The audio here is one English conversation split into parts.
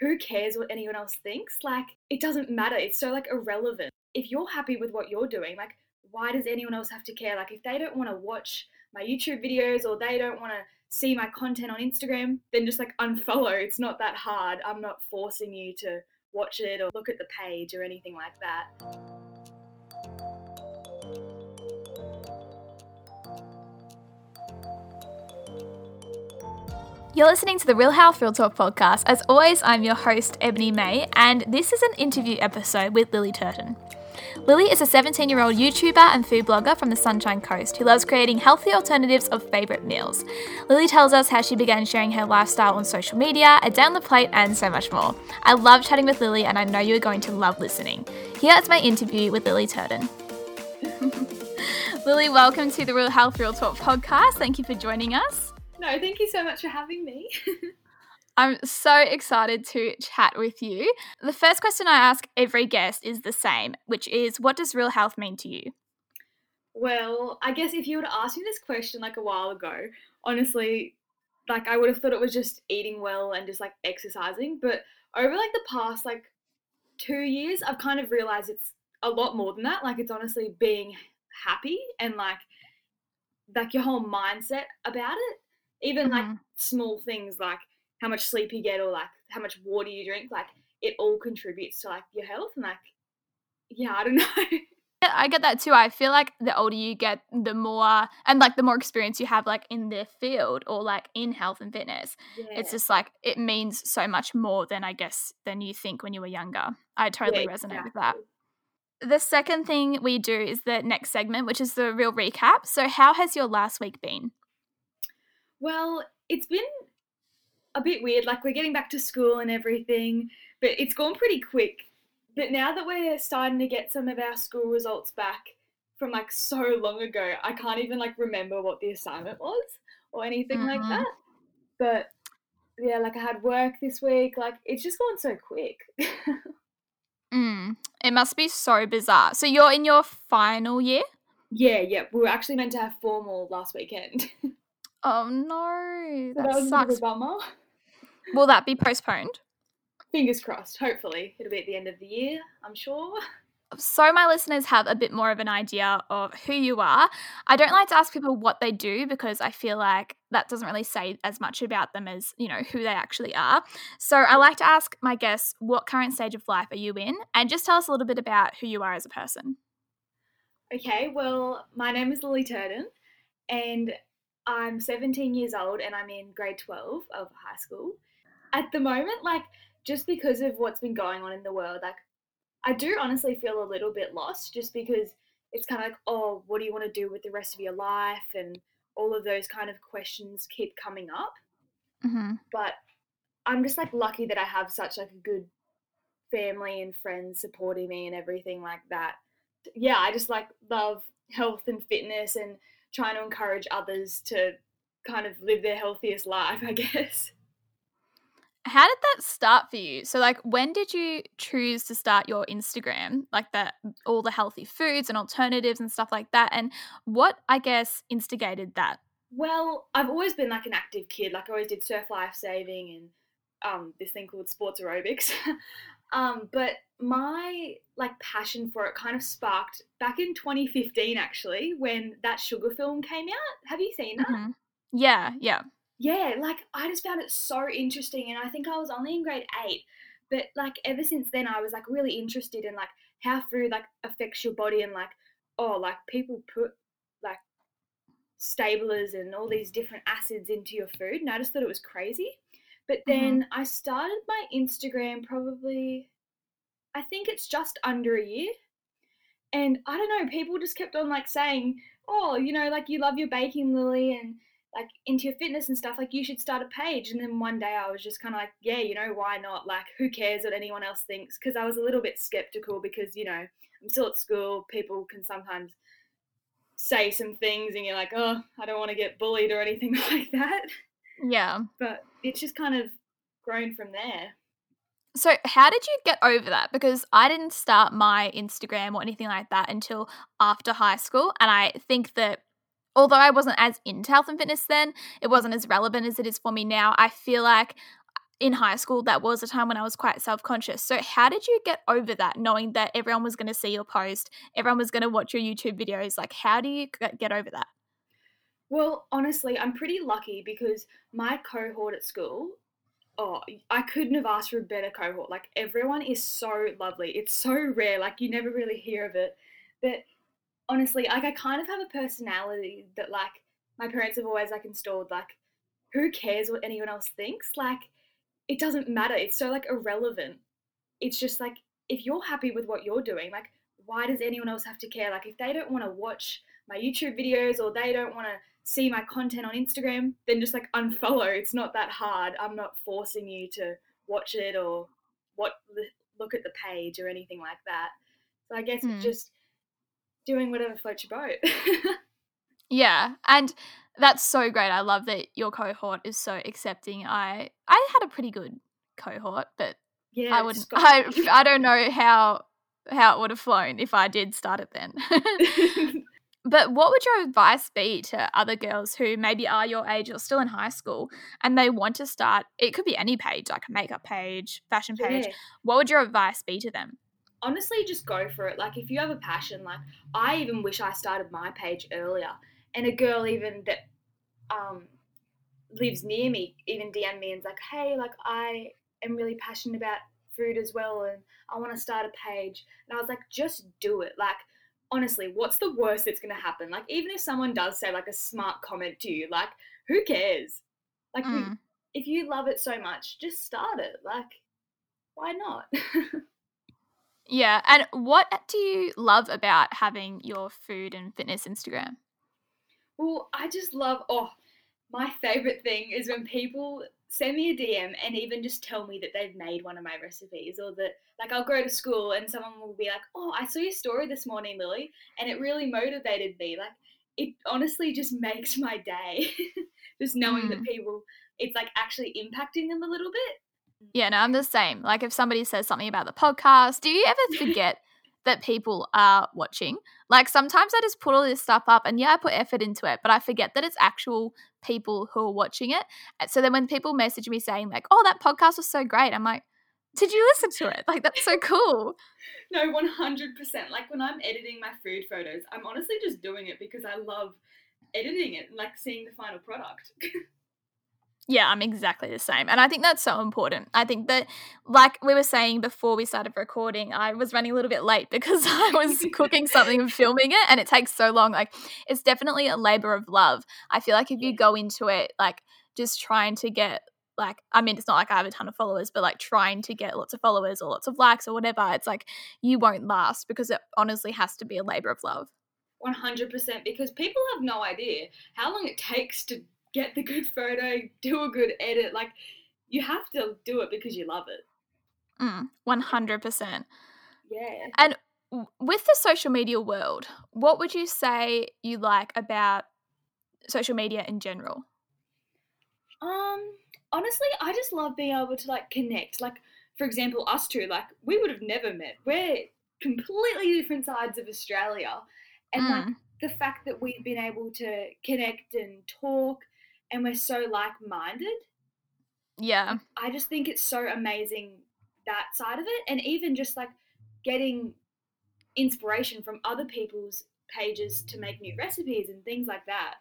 who cares what anyone else thinks? Like, it doesn't matter. It's so like irrelevant. If you're happy with what you're doing, like, why does anyone else have to care? Like, if they don't want to watch my YouTube videos or they don't want to see my content on Instagram, then just like unfollow. It's not that hard. I'm not forcing you to watch it or look at the page or anything like that. You're listening to the Real Health Real Talk podcast. As always, I'm your host, Ebony May, and this is an interview episode with Lily Turton. Lily is a 17 year old YouTuber and food blogger from the Sunshine Coast who loves creating healthy alternatives of favourite meals. Lily tells us how she began sharing her lifestyle on social media, a down the plate, and so much more. I love chatting with Lily, and I know you're going to love listening. Here is my interview with Lily Turton. Lily, welcome to the Real Health Real Talk podcast. Thank you for joining us. No, thank you so much for having me. I'm so excited to chat with you. The first question I ask every guest is the same, which is what does real health mean to you? Well, I guess if you to ask me this question like a while ago, honestly, like I would have thought it was just eating well and just like exercising. But over like the past like two years, I've kind of realized it's a lot more than that. Like it's honestly being happy and like like your whole mindset about it. Even mm-hmm. like small things like how much sleep you get or like how much water you drink, like it all contributes to like your health and like yeah, I don't know. I get that too. I feel like the older you get, the more and like the more experience you have like in the field or like in health and fitness. Yeah. It's just like it means so much more than I guess than you think when you were younger. I totally yeah, resonate exactly. with that. The second thing we do is the next segment, which is the real recap. So how has your last week been? Well, it's been a bit weird. Like we're getting back to school and everything, but it's gone pretty quick. But now that we're starting to get some of our school results back from like so long ago, I can't even like remember what the assignment was or anything mm-hmm. like that. But yeah, like I had work this week. Like it's just gone so quick. mm, it must be so bizarre. So you're in your final year? Yeah, yeah. We were actually meant to have formal last weekend. oh no, that, that sucks. bummer. Will that be postponed? Fingers crossed. Hopefully, it'll be at the end of the year, I'm sure. So, my listeners have a bit more of an idea of who you are. I don't like to ask people what they do because I feel like that doesn't really say as much about them as, you know, who they actually are. So, I like to ask my guests, what current stage of life are you in? And just tell us a little bit about who you are as a person. Okay, well, my name is Lily Turton, and I'm 17 years old and I'm in grade 12 of high school at the moment, like just because of what's been going on in the world, like I do honestly feel a little bit lost just because it's kind of like, oh, what do you want to do with the rest of your life? And all of those kind of questions keep coming up. Mm-hmm. But I'm just like lucky that I have such like a good family and friends supporting me and everything like that. Yeah, I just like love health and fitness and trying to encourage others to kind of live their healthiest life, I guess. How did that start for you? So like when did you choose to start your Instagram? Like that all the healthy foods and alternatives and stuff like that. And what I guess instigated that? Well, I've always been like an active kid. Like I always did surf life saving and um, this thing called sports aerobics. um, but my like passion for it kind of sparked back in 2015 actually when that sugar film came out. Have you seen that? Mm-hmm. Yeah, yeah yeah, like I just found it so interesting, and I think I was only in grade eight, but like ever since then, I was like really interested in like how food like affects your body, and like oh, like people put like stablers and all these different acids into your food, and I just thought it was crazy. But mm-hmm. then mm-hmm. I started my Instagram probably, I think it's just under a year, and I don't know, people just kept on like saying, oh, you know, like you love your baking, Lily, and like into your fitness and stuff, like you should start a page. And then one day I was just kind of like, yeah, you know, why not? Like, who cares what anyone else thinks? Because I was a little bit skeptical because, you know, I'm still at school. People can sometimes say some things and you're like, oh, I don't want to get bullied or anything like that. Yeah. But it's just kind of grown from there. So, how did you get over that? Because I didn't start my Instagram or anything like that until after high school. And I think that although I wasn't as into health and fitness then, it wasn't as relevant as it is for me now. I feel like in high school, that was a time when I was quite self conscious. So, how did you get over that, knowing that everyone was going to see your post, everyone was going to watch your YouTube videos? Like, how do you get over that? Well, honestly, I'm pretty lucky because my cohort at school, oh, I couldn't have asked for a better cohort. Like, everyone is so lovely. It's so rare. Like, you never really hear of it. But honestly, like, I kind of have a personality that, like, my parents have always, like, installed, like, who cares what anyone else thinks? Like, it doesn't matter. It's so, like, irrelevant. It's just, like, if you're happy with what you're doing, like, why does anyone else have to care? Like, if they don't want to watch my YouTube videos or they don't want to see my content on Instagram, then just like unfollow. It's not that hard. I'm not forcing you to watch it or what look at the page or anything like that. So I guess mm. it's hmm. just doing whatever floats your boat. yeah, and that's so great. I love that your cohort is so accepting. I I had a pretty good cohort, but yeah, I wouldn't. I I don't know how how it would have flown if I did start it then. But what would your advice be to other girls who maybe are your age or still in high school and they want to start? It could be any page, like a makeup page, fashion page. Yeah. What would your advice be to them? Honestly, just go for it. Like, if you have a passion, like, I even wish I started my page earlier. And a girl, even that um, lives near me, even DM me and's like, hey, like, I am really passionate about food as well and I want to start a page. And I was like, just do it. Like, honestly, what's the worst that's going to happen? Like, even if someone does say like a smart comment to you, like, who cares? Like, mm. if you love it so much, just start it. Like, why not? yeah. And what do you love about having your food and fitness Instagram? Well, I just love, oh, my favorite thing is when people send me a DM and even just tell me that they've made one of my recipes or that like I'll go to school and someone will be like, "Oh, I saw your story this morning, Lily," and it really motivated me. Like it honestly just makes my day just knowing mm. that people it's like actually impacting them a little bit. Yeah, no, I'm the same. Like if somebody says something about the podcast, do you ever forget that people are watching. Like sometimes I just put all this stuff up and yeah, I put effort into it, but I forget that it's actual people who are watching it. So then when people message me saying like, "Oh, that podcast was so great," I'm like, "Did you listen to it? Like that's so cool." no, 100%. Like when I'm editing my food photos, I'm honestly just doing it because I love editing it and like seeing the final product. Yeah, I'm exactly the same. And I think that's so important. I think that, like we were saying before we started recording, I was running a little bit late because I was cooking something and filming it, and it takes so long. Like, it's definitely a labor of love. I feel like if you go into it, like, just trying to get, like, I mean, it's not like I have a ton of followers, but like trying to get lots of followers or lots of likes or whatever, it's like you won't last because it honestly has to be a labor of love. 100% because people have no idea how long it takes to get the good photo, do a good edit. Like you have to do it because you love it. Mm, 100%. Yeah. And with the social media world, what would you say you like about social media in general? Um, honestly, I just love being able to like connect. Like, for example, us two, like we would have never met. We're completely different sides of Australia, and mm. like the fact that we've been able to connect and talk and we're so like minded. Yeah. I just think it's so amazing that side of it. And even just like getting inspiration from other people's pages to make new recipes and things like that.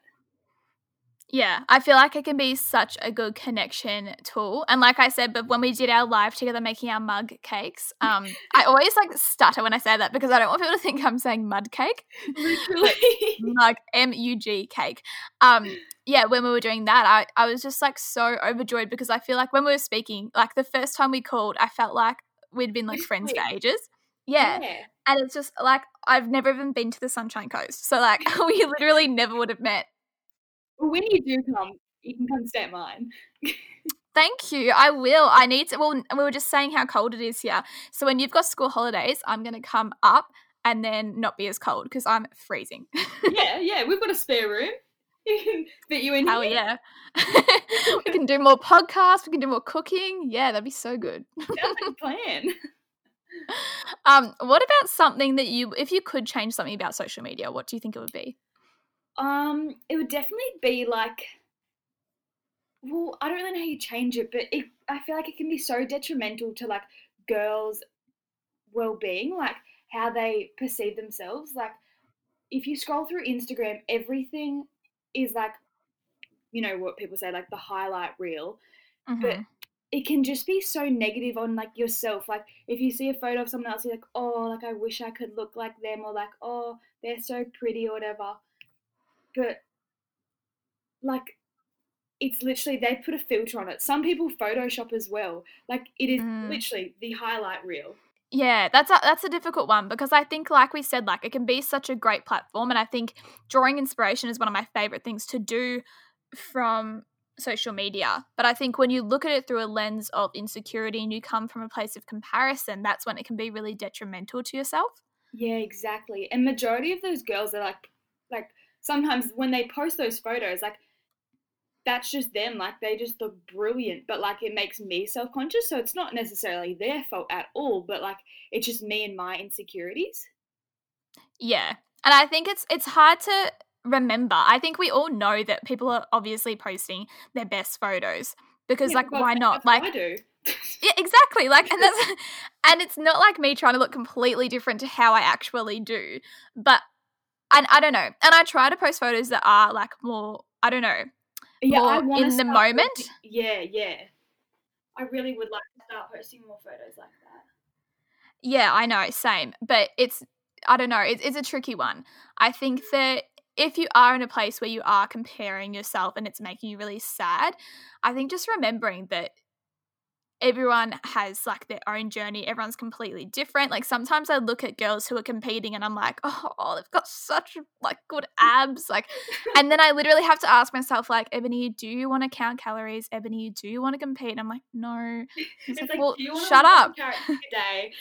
Yeah, I feel like it can be such a good connection tool. And like I said, but when we did our live together making our mug cakes, um, I always like stutter when I say that because I don't want people to think I'm saying mud cake. Literally. mug M U G cake. Um, yeah, when we were doing that, I, I was just like so overjoyed because I feel like when we were speaking, like the first time we called, I felt like we'd been like friends for ages. Yeah. yeah. And it's just like I've never even been to the Sunshine Coast. So like we literally never would have met well, when you do come, you can come stay at mine. Thank you. I will. I need to. Well, we were just saying how cold it is here. So when you've got school holidays, I'm going to come up and then not be as cold because I'm freezing. yeah, yeah. We've got a spare room. Fit you in here. yeah. we can do more podcasts. We can do more cooking. Yeah, that'd be so good. Sounds like plan. Um, what about something that you, if you could change something about social media, what do you think it would be? Um, it would definitely be like well, I don't really know how you change it, but it, I feel like it can be so detrimental to like girls' well-being, like how they perceive themselves. Like if you scroll through Instagram, everything is like, you know what people say, like the highlight reel, Mhm. but it can just be so negative on like yourself. Like if you see a photo of someone else, you're like, oh, like I wish I could look like them, or like, oh, they're so pretty or whatever. But like it's literally they put a filter on it. Some people Photoshop as well. Like it is Mm. literally the highlight reel. Yeah, that's a that's a difficult one because I think, like we said, like it can be such a great platform, and I think drawing inspiration is one of my favorite things to do from social media. But I think when you look at it through a lens of insecurity and you come from a place of comparison, that's when it can be really detrimental to yourself. Yeah, exactly. And majority of those girls are like like sometimes when they post those photos, like that's just them. Like they just look brilliant, but like it makes me self conscious. So it's not necessarily their fault at all, but like it's just me and my insecurities. Yeah. And I think it's it's hard to remember. I think we all know that people are obviously posting their best photos because Yeah, like because why not? Like I do. Yeah, exactly. Like, and that's, and it's not like me trying to look completely different to how I actually do. But, and I don't know. And I try to post photos that are like more, I don't know, yeah, more in the moment. posting- yeah, yeah. I really would like to start posting more photos like that. Yeah, I know, same. But it's, I don't know, it's, it's a tricky one. I think that if you are in a place where you are comparing yourself and it's making you really sad, I think just remembering that everyone has like their own journey. Everyone's completely different. Like sometimes i look at girls who are competing and i'm like oh, oh they've got such like good abs. Like and then i literally have to ask myself like ebony do you want to count calories? Ebony do you want to compete? And i'm like no. It's like, like, well, shut up. today?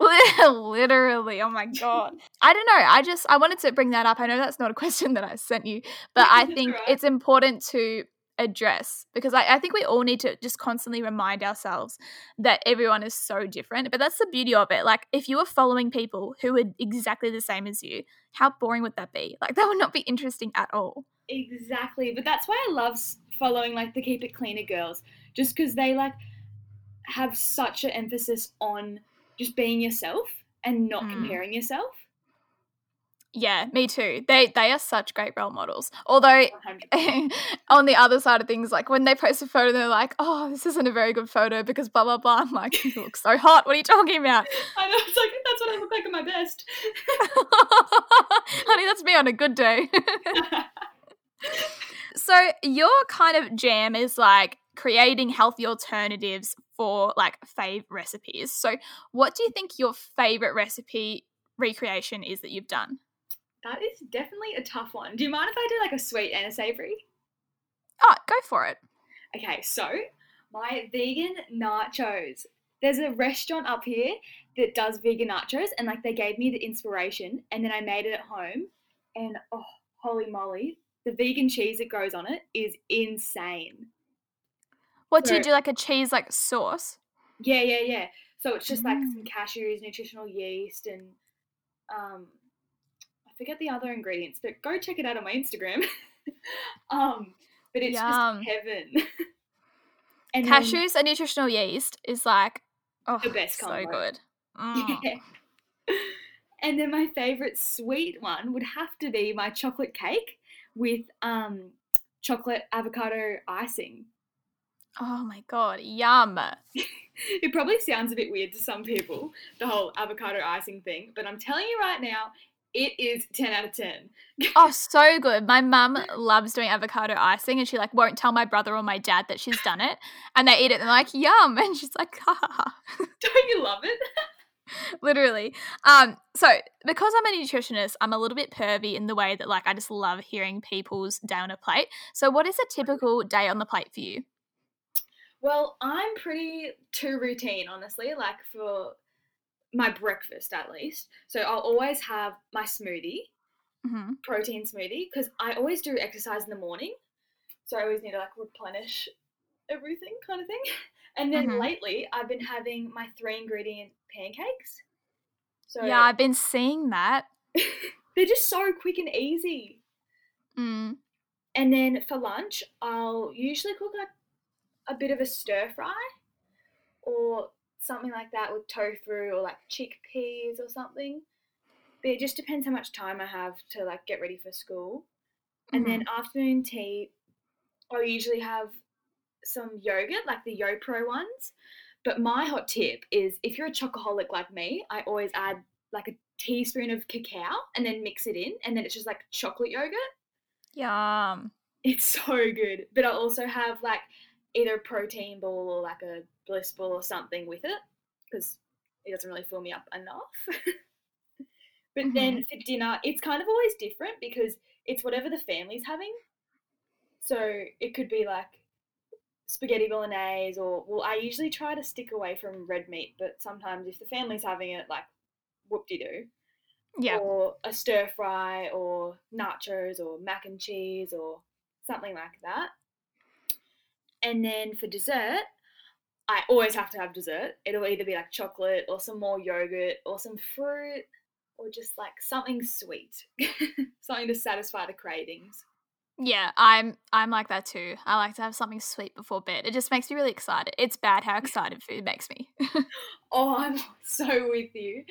literally oh my god. I don't know. I just i wanted to bring that up. I know that's not a question that i sent you but i think alright. it's important to address because I, I think we all need to just constantly remind ourselves that everyone is so different but that's the beauty of it like if you were following people who were exactly the same as you how boring would that be like that would not be interesting at all Exactly, but that's why I love following like the Keep It Cleaner girls, just because they like have such an emphasis on just being yourself and not Mm. comparing yourself. Yeah me too they they are such great role models although on the other side of things, like when they post a photo, they're like, "Oh, this isn't a very good photo because blah blah blah." I'm like, "You look so hot. What are you talking about, I know it's like that's what I look like at my best. honey? That's me on a good day." so your kind of jam is like creating healthy alternatives for like fave recipes. So what do you think your favorite recipe recreation is that you've done? That is definitely a tough one. Do you mind if I do like a sweet and a savory? Oh, go for it. Okay, so my vegan nachos. There's a restaurant up here that does vegan nachos, and like they gave me the inspiration, and then I made it at home, and oh, holy moly, the vegan cheese that goes on it is insane. What do you do? Like a cheese like sauce? Yeah, yeah, yeah. So it's just like some Mm. cashews, nutritional yeast, and um, forget the other ingredients, but go check it out on my Instagram. um, but it's Yum. just heaven. and then- Cashews and nutritional yeast is like oh, The best so good. Mm. Yeah. And then my favorite sweet one would have to be my chocolate cake with um chocolate avocado icing. Oh my god, yum! It probably sounds a bit weird to some people, the whole avocado icing thing, but I'm telling you right now, it is 10 out of 10. Oh, so good. My mum loves doing avocado icing, and she like won't tell my brother or my dad that she's done it, and they eat it and they're like yum, and she's like ha ha ha. Don't you love it? Literally. Um, so because I'm a nutritionist, I'm a little bit pervy in the way that like I just love hearing people's day on a plate. So what is a typical day on the plate for you? Well, I'm pretty too routine, honestly, like for my breakfast at least. So I'll always have my smoothie, hmm protein smoothie, because I always do exercise in the morning. So I always need to like replenish everything kind of thing. And then Mhm. lately I've been having my three ingredient pancakes. So Yeah, I've been seeing that. they're just so quick and easy. Mm. And then for lunch, I'll usually cook like a bit of a stir fry or something like that with tofu or like chickpeas or something. But it just depends how much time I have to like get ready for school. And then mm-hmm. afternoon tea, I'll usually have some yogurt, like the YoPro ones. But my hot tip is if you're a chocoholic like me, I always add like a teaspoon of cacao and then mix it in, and then it's just like chocolate yogurt. Yum. It's so good. But I also have like either a protein ball or like a bliss ball or something with it because it doesn't really fill me up enough. but then mm-hmm. for dinner, it's kind of always different because it's whatever the family's having. So it could be like spaghetti bolognese, or well, I usually try to stick away from red meat, but sometimes if the family's having it, like whoop de doo. Yeah. Or a stir fry, or nachos, or mac and cheese, or something like that. And then for dessert, I always have to have dessert. It'll either be like chocolate, or some more yogurt, or some fruit, or just like something sweet, something to satisfy the cravings. Yeah, I'm I'm like that too. I like to have something sweet before bed. It just makes me really excited. It's bad how excited food makes me. Oh, I'm so with you.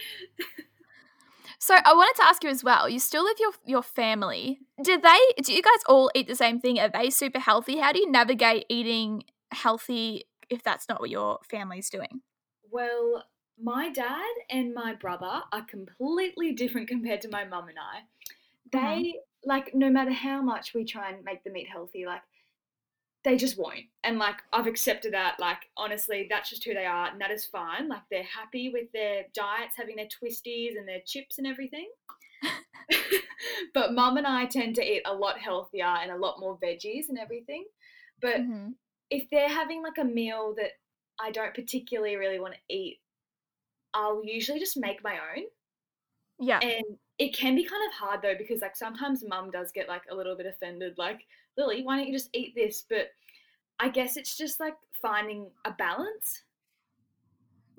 So I wanted to ask you as well. You still live your your family. Do they? Do you guys all eat the same thing? Are they super healthy? How do you navigate eating healthy if that's not what your family's doing? Well, my dad and my brother are completely different compared to my mum and I. Uh-huh. They like no matter how much we try and make them eat healthy, like they just won't. And like I've accepted that. Like honestly, that's just who they are, and that is fine. Like they're happy with their diets, having their twisties and their chips and everything. but mum and I tend to eat a lot healthier and a lot more veggies and everything. But Mhm. if they're having like a meal that I don't particularly really want to eat, I'll usually just make my own. Yeah. And it can be kind of hard though because like sometimes mum does get like a little bit offended, like, Lily, why don't you just eat this? But I guess it's just like finding a balance.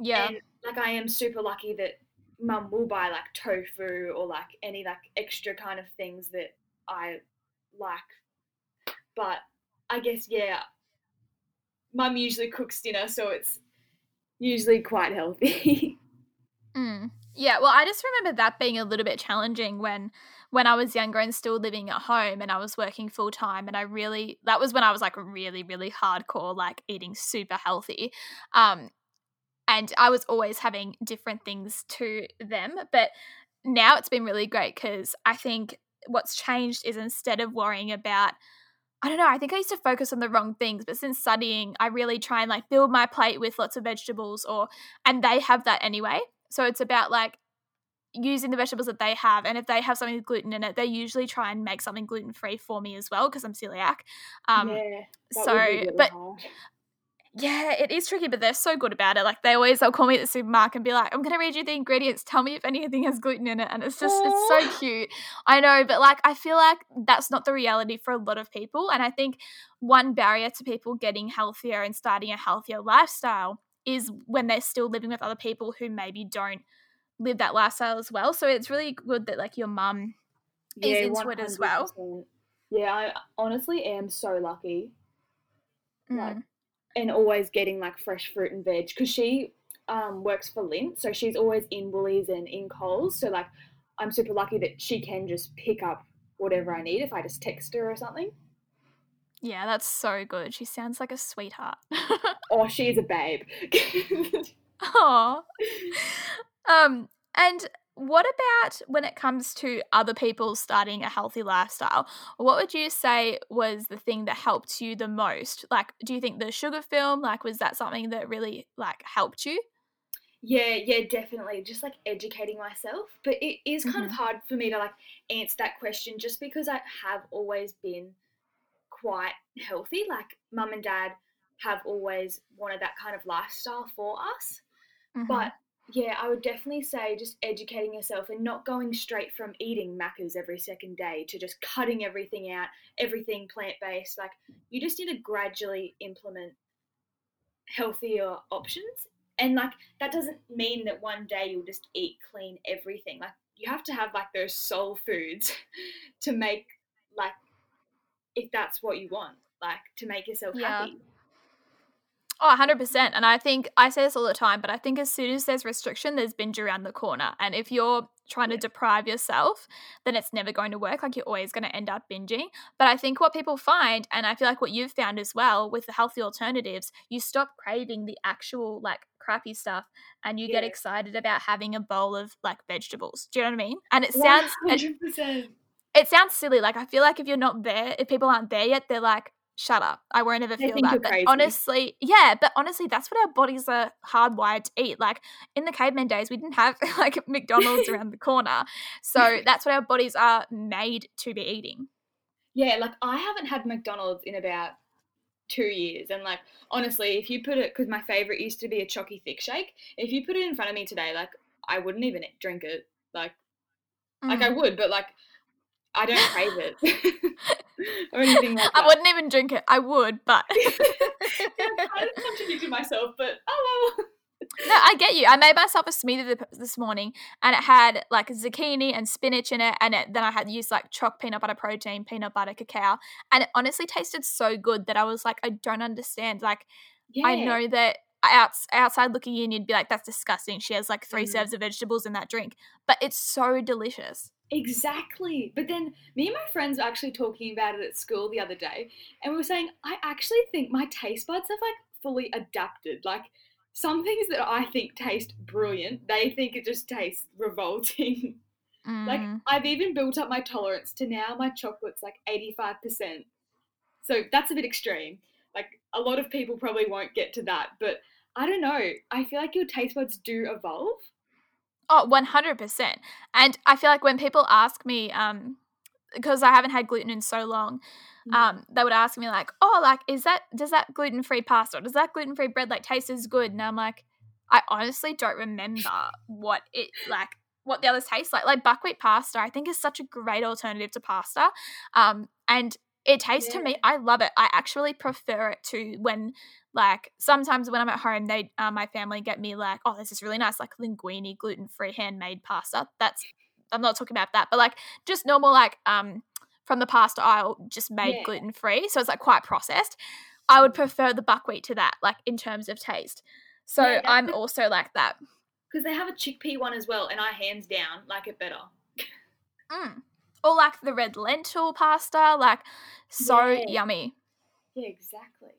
Yeah. And like I am super lucky that mum will buy like tofu or like any like extra kind of things that I like. But I guess yeah, mum usually cooks dinner, so it's usually quite healthy. Mm. Yeah, well, I just remember that being a little bit challenging when when I was younger and still living at home and I was working full time and I really that was when I was like really really hardcore like eating super healthy. Um and I was always having different things to them, but now it's been really great cuz I think what's changed is instead of worrying about I don't know, I think I used to focus on the wrong things, but since studying, I really try and like build my plate with lots of vegetables or and they have that anyway. So it's about like using the vegetables that they have and if they have something with gluten in it, they usually try and make something gluten free for me as well because I'm celiac. Um yeah. so really but hard. yeah, it is tricky, but they're so good about it. Like they always they'll call me at the supermarket and be like, "I'm gonna read you the ingredients. Tell me if anything has gluten in it." And it's just it's so cute. I know, but like I feel like that's not the reality for a lot of people. And I think one barrier to people getting healthier and starting a healthier lifestyle is when they're still living with other people who maybe don't live that lifestyle as well. So it's really good that like your mum is into it as well. Yeah, I honestly am so lucky. Like, Mm. and always getting like fresh fruit and veg because she um, works for Lindt, so she's always in Woolies and in Coles. So like, I'm super lucky that she can just pick up whatever I need if I just text her or something. Yeah, that's so good. She sounds like a sweetheart. Or she is a babe. Aw. Um, and what about when it comes to other people starting a healthy lifestyle? What would you say was the thing that helped you the most? Like, do you think the sugar film, like, was that something that really like helped you? Yeah, yeah, definitely. Just like educating myself. But it is kind of hard for me to like answer that question just because I have always been quite healthy. Like mum and dad have always wanted that kind of lifestyle for us. Mhm. But yeah, I would definitely say just educating yourself and not going straight from eating Maccas every second day to just cutting everything out, everything plant based. Like you just need to gradually implement healthier options. And like that doesn't mean that one day you'll just eat clean everything. Like you have to have like those soul foods to make like if that's what you want, like to make yourself Yeah. happy. Oh, 100%. And I think I say this all the time, but I think as soon as there's restriction, there's binge around the corner. And if you're trying to deprive yourself, then it's never going to work. Like you're always going to end up binging. But I think what people find, and I feel like what you've found as well with the healthy alternatives, you stop craving the actual like crappy stuff and you get excited about having a bowl of like vegetables. Do you know what I mean? And it sounds hundred percent. it sounds silly. Like I feel like if you're not there, if people aren't there yet, they're like, shut up. I won't ever feel that. But crazy. honestly, yeah, but honestly, that's what our bodies are hardwired to eat. Like in the caveman days, we didn't have like McDonald's around the corner. So that's what our bodies are made to be eating. Yeah, like I haven't had McDonald's in about two years, and like honestly, if you put it, because my favorite used to be a chalky thick shake. If you put it in front of me today, like I wouldn't even drink it. Like, like I Mm. would, but like I don't crave it or anything like that. I wouldn't even drink it. I would, but yeah, I'm contradicting myself, but oh well. No, I get you. I made myself a smoothie this morning, and it had like zucchini and spinach in it, and it, then I had used like choc peanut butter protein, peanut butter cacao, and it honestly tasted so good that I was like, I don't understand. Like, Yeah. I know that outs- outside looking in, you'd be like, that's disgusting. She has like three Mhm. serves of vegetables in that drink, but it's so delicious. Exactly. But then me and my friends were actually talking about it at school the other day, and we were saying, I actually think my taste buds have like fully adapted. Like some things that I think taste brilliant, they think it just tastes revolting. like Mm. I've even built up my tolerance to now my chocolate's like 85%. So that's a bit extreme. Like a lot of people probably won't get to that, but I don't know. I feel like your taste buds do evolve. Oh, 100%. And I feel like when people ask me, um, because I haven't had gluten in so long, um, they would ask me like, "Oh, like, is that does that gluten free pasta or does that gluten free bread like taste as good?" And I'm like, I honestly don't remember what it like what the others taste like. Like buckwheat pasta, I think is such a great alternative to pasta, um, and it tastes to me. I love it. I actually prefer it to when like sometimes when I'm at home, they uh, my family get me like, oh, this is really nice like linguine gluten free handmade pasta. That's I'm not talking about that, but like just normal like um from the pasta aisle, just made Yeah. gluten free. So it's like quite processed. I would prefer the buckwheat to that, like in terms of taste. So Yeah, I'm also like that. Because they have a chickpea one as well, and I hands down like it better. Mm. Or like the red lentil pasta, like so Yeah. yummy. Yeah, exactly.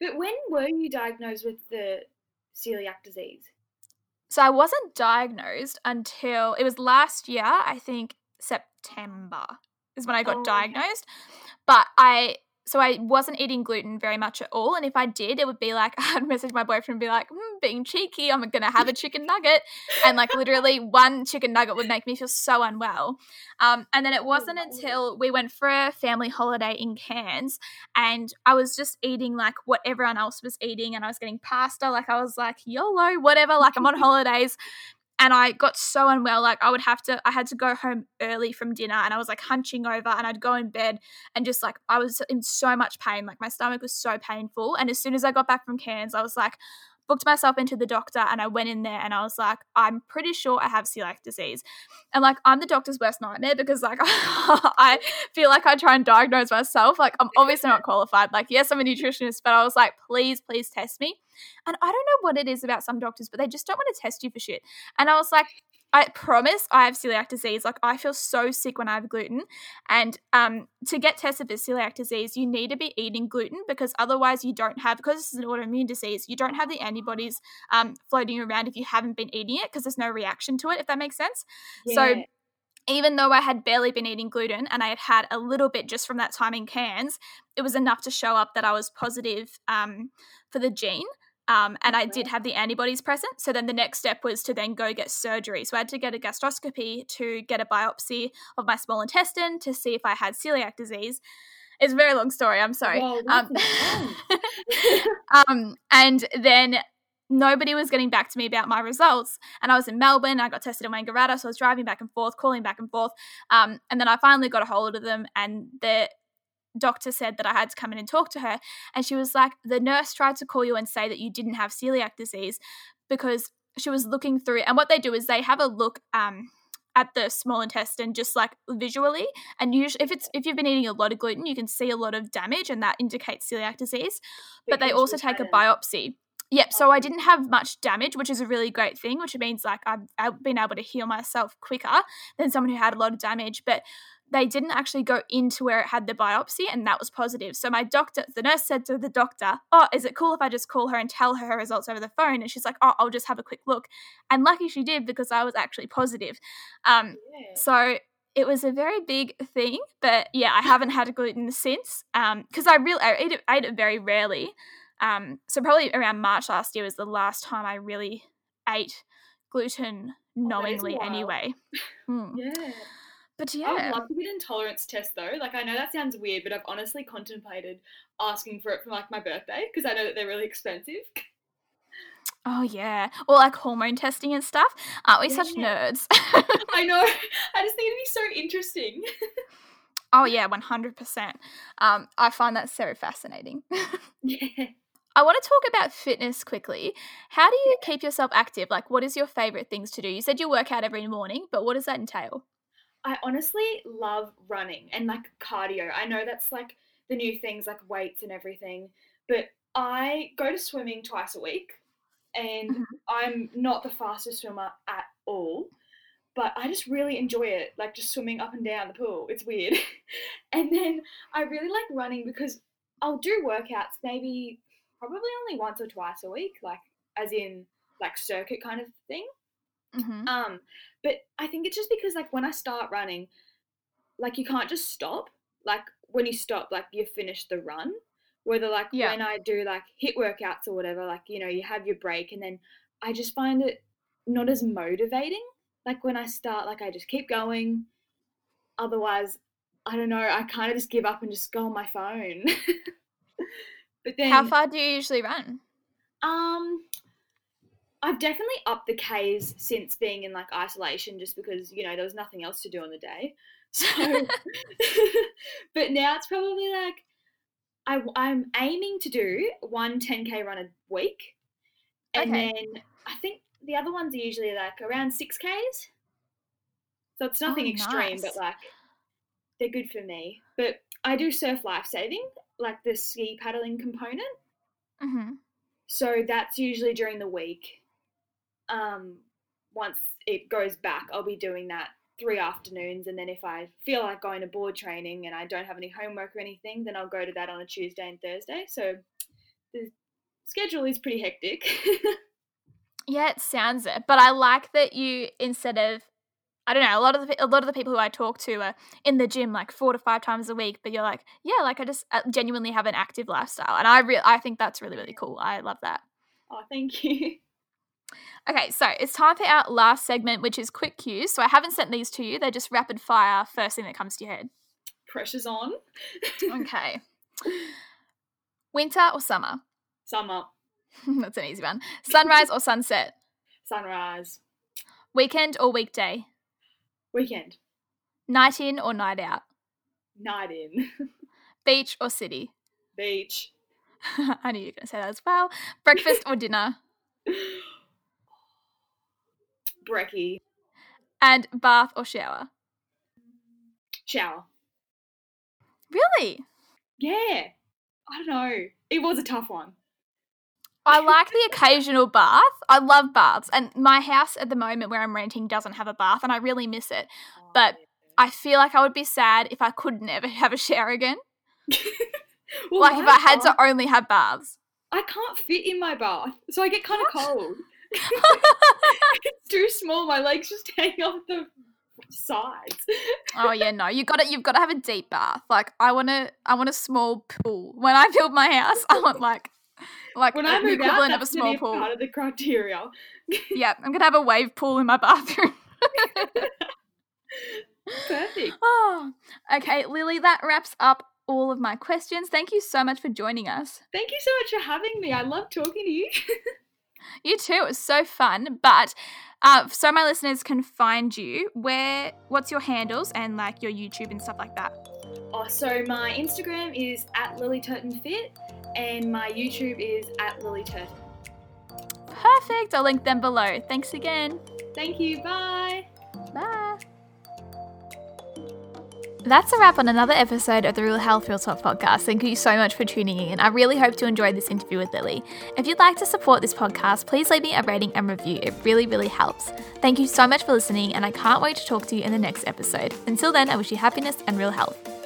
But when were you diagnosed with the celiac disease? So I wasn't diagnosed until it was last year, I think September is when I got Oh, okay. diagnosed. But I so I wasn't eating gluten very much at all. And if I did, it would be like I'd message my boyfriend and be like, mm, being cheeky, I'm gonna have a chicken nugget. And like literally one chicken nugget would make me feel so unwell. Um, and then it wasn't until we went for a family holiday in Cairns and I was just eating like what everyone else was eating and I was getting pasta. Like I was like, YOLO, whatever, like I'm on holidays. And I got so unwell, like I would have to, I had to go home early from dinner and I was like hunching over and I'd go in bed and just like, I was in so much pain. Like my stomach was so painful. And as soon as I got back from Cairns, I was like, booked myself into the doctor and I went in there and I was like, I'm pretty sure I have celiac disease. And like, I'm the doctor's worst nightmare because like, I feel like I try and diagnose myself. Like, I'm obviously not qualified. Like, yes, I'm a nutritionist, but I was like, please, please test me. And I don't know what it is about some doctors, but they just don't want to test you for shit. And I was like, I promise I have celiac disease. Like I feel so sick when I have gluten. And um, to get tested for celiac disease, you need to be eating gluten because otherwise you don't have because this is an autoimmune disease, you don't have the antibodies um, floating around if you haven't been eating it because there's no reaction to it, if that makes sense. So even though I had barely been eating gluten and I had had a little bit just from that time in Cairns, it was enough to show up that I was positive um, for the gene. Um, and I did have the antibodies present. So then the next step was to then go get surgery. So I had to get a gastroscopy to get a biopsy of my small intestine to see if I had celiac disease. It's a very long story. I'm sorry. Um, um, and then nobody was getting back to me about my results. And I was in Melbourne. I got tested in Wangaratta, so I was driving back and forth, calling back and forth. Um, and then I finally got a hold of them, and the doctor said that I had to come in and talk to her. And she was like, the nurse tried to call you and say that you didn't have celiac disease because she was looking through. And what they do is they have a look. Um, at the small intestine just like visually and usually if it's if you've been eating a lot of gluten you can see a lot of damage and that indicates celiac disease but they also take a biopsy yep so i Oh. didn't have much damage which is a really great thing which means like i've, I've been able to heal myself quicker than someone who had a lot of damage but they didn't actually go into where it had the biopsy and that was positive so my doctor the nurse said to the doctor oh is it cool if i just call her and tell her her results over the phone and she's like oh i'll just have a quick look and lucky she did because i was actually positive um, Yeah. so it was a very big thing, but yeah, I haven't had gluten since because I really I ate it, ate it very rarely. Um, so probably around March last year was the last time I really ate gluten Oh, that is a knowingly. while. Anyway, Hmm. Yeah. But I would love to get an intolerance test though. Like I know that sounds weird, but I've honestly contemplated asking for it for like my birthday because I know that they're really expensive. oh yeah, or like hormone testing and stuff. Aren't we such Yeah. nerds? I know. I just think it'd be so interesting. oh yeah, one hundred percent. Um, I find that so fascinating. yeah. I want to talk about fitness quickly. How do you keep yourself active? Like, what is your favorite things to do? You said you work out every morning, but what does that entail? I honestly love running and like cardio. I know that's like the new things like weights and everything, but I go to swimming twice a week and Mhm. I'm not the fastest swimmer at all, but I just really enjoy it, like just swimming up and down the pool. It's weird. and then I really like running because I'll do workouts maybe probably only once or twice a week, like as in like circuit kind of thing. Mm-hmm. Um, but I think it's just because like when I start running, like you can't just stop. Like when you stop, like you finish the run. Whether like Yeah. when I do like HIIT workouts or whatever, like you know you have your break, and then I just find it not as motivating. Like when I start, like I just keep going. Otherwise, I don't know. I kind of just give up and just go on my phone. but then How far do you usually run? um, I've definitely upped the Ks since being in like isolation, just because you know there was nothing else to do on the day. So, but now it's probably like I, I'm aiming to do one 10k run a week, and Okay. then I think the other ones are usually like around six Ks. So it's nothing Oh, extreme, nice. but like they're good for me. But I do surf life saving, like the ski paddling component. Mm-hmm. So that's usually during the week. Um, once it goes back, I'll be doing that three afternoons, and then if I feel like going to board training and I don't have any homework or anything, then I'll go to that on a Tuesday and Thursday. So the schedule is pretty hectic. Yeah, it sounds it, but I like that you instead of I don't know a lot of the a lot of the people who I talk to are in the gym like four to five times a week, but you're like yeah, like I just uh, genuinely have an active lifestyle, and I re- I think that's really really cool. I love that. oh, thank you. Okay, so it's time for our last segment, which is quick cues. So I haven't sent these to you; they're just rapid fire, first thing that comes to your head. Pressure's on. Okay. Winter or summer? Summer, That's an easy one. Sunrise or sunset? sunrise, Weekend or weekday? weekend, Night in or night out? night in, Beach or city? beach, I knew you were going to say that as well. Breakfast or dinner? Brekkie, And bath or shower? shower. Really? Yeah. I don't know. It was a tough one. I like the occasional bath. I love baths. And my house at the moment where I'm renting doesn't have a bath, and I really miss it. Oh, but- I feel like I would be sad if I could never have a shower again. Well, like if I had bath- to only have baths. I can't fit in my bath, so I get kind of cold. It's too small. My legs just hang off the sides. oh yeah, no. You got to You've got to have a deep bath. Like I want to. I want a small pool. When I build my house, I want like like When the I move out, equivalent of a small pool. part of the criteria. Yeah, I'm gonna have a wave pool in my bathroom. Perfect. Oh, okay, Lily. That wraps up all of my questions. Thank you so much for joining us. Thank you so much for having me. I love talking to you. You too. It was so fun. But uh, so my listeners can find you. Where? What's your handles and like your YouTube and stuff like that? Oh, so my Instagram is at Lily Turton Fit, and my YouTube is at Lily Turton. Perfect. I'll link them below. Thanks again. Thank you. Bye. Bye. That's a wrap on another episode of the Real Health Real Talk podcast. Thank you so much for tuning in. I really hope you enjoyed this interview with Lily. If you'd like to support this podcast, please leave me a rating and review. It really, really helps. Thank you so much for listening, and I can't wait to talk to you in the next episode. Until then, I wish you happiness and real health.